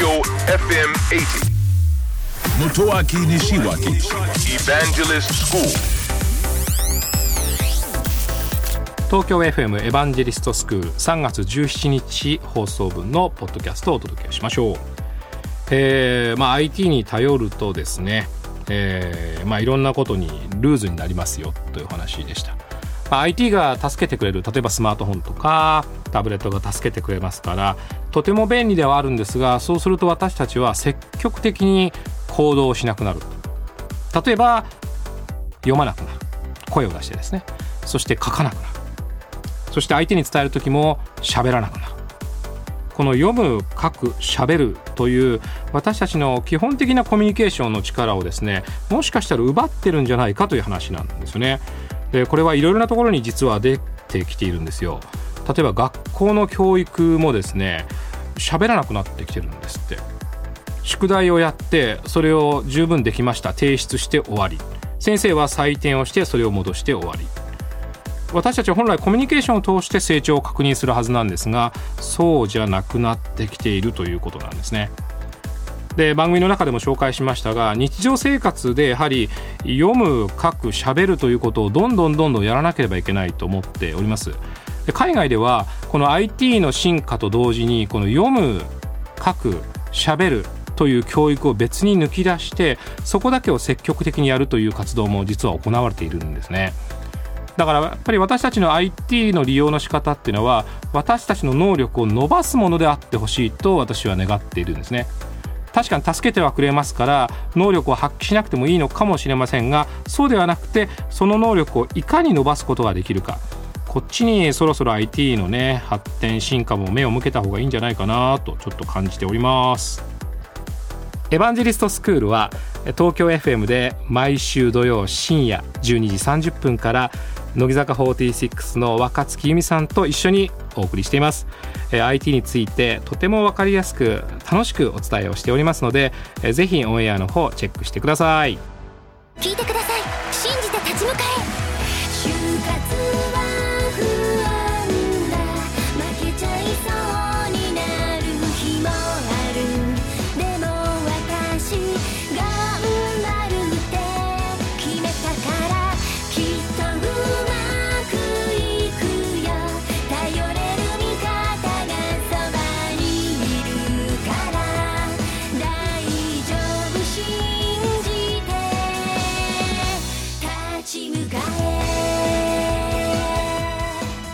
Tokyo FM 80. Motoaki Nishiwaki Evangelist School. 東京 FM エヴァンジェリストスクール3月17日放送分のポッドキャストをお届けしましょう、えーまあ、IT に頼るとですね、えーまあ、いろんなことにルーズになりますよという話でした、まあ、IT が助けてくれる例えばスマートフォンとかタブレットが助けてくれますからとても便利ではあるんですがそうすると私たちは積極的に行動しなくなる。例えば読まなくなる。声を出してですね。そして書かなくなる。そして相手に伝える時も喋らなくなる。この読む書く喋るという私たちの基本的なコミュニケーションの力をですねもしかしたら奪ってるんじゃないかという話なんですよね。でこれはいろいろなところに実は出てきているんですよ。例えば学校の教育もですね喋らなくなってきてるんですって。宿題をやってそれを十分できました。提出して終わり。先生は採点をしてそれを戻して終わり。私たちは本来コミュニケーションを通して成長を確認するはずなんですがそうじゃなくなってきているということなんですね。で番組の中でも紹介しましたが日常生活でやはり読む書くしゃべるということをどんどんどんどんやらなければいけないと思っております。海外ではこの IT の進化と同時にこの読む書くしゃべるという教育を別に抜き出してそこだけを積極的にやるという活動も実は行われているんですね。だからやっぱり私たちの IT の利用の仕方っていうのは私たちの能力を伸ばすものであってほしいと私は願っているんですね。確かに助けてはくれますから能力を発揮しなくてもいいのかもしれませんがそうではなくてその能力をいかに伸ばすことができるか。こっちにそろそろ IT のね発展進化も目を向けた方がいいんじゃないかなとちょっと感じております。エヴァンジェリストスクールは東京 FM で毎週土曜深夜12時30分から乃木坂46の若月由美さんと一緒にお送りしています、え IT についてとても分かりやすく楽しくお伝えをしておりますので、えーぜひオンエアの方チェックしてください。聞いてください。信じて立ち向かえ。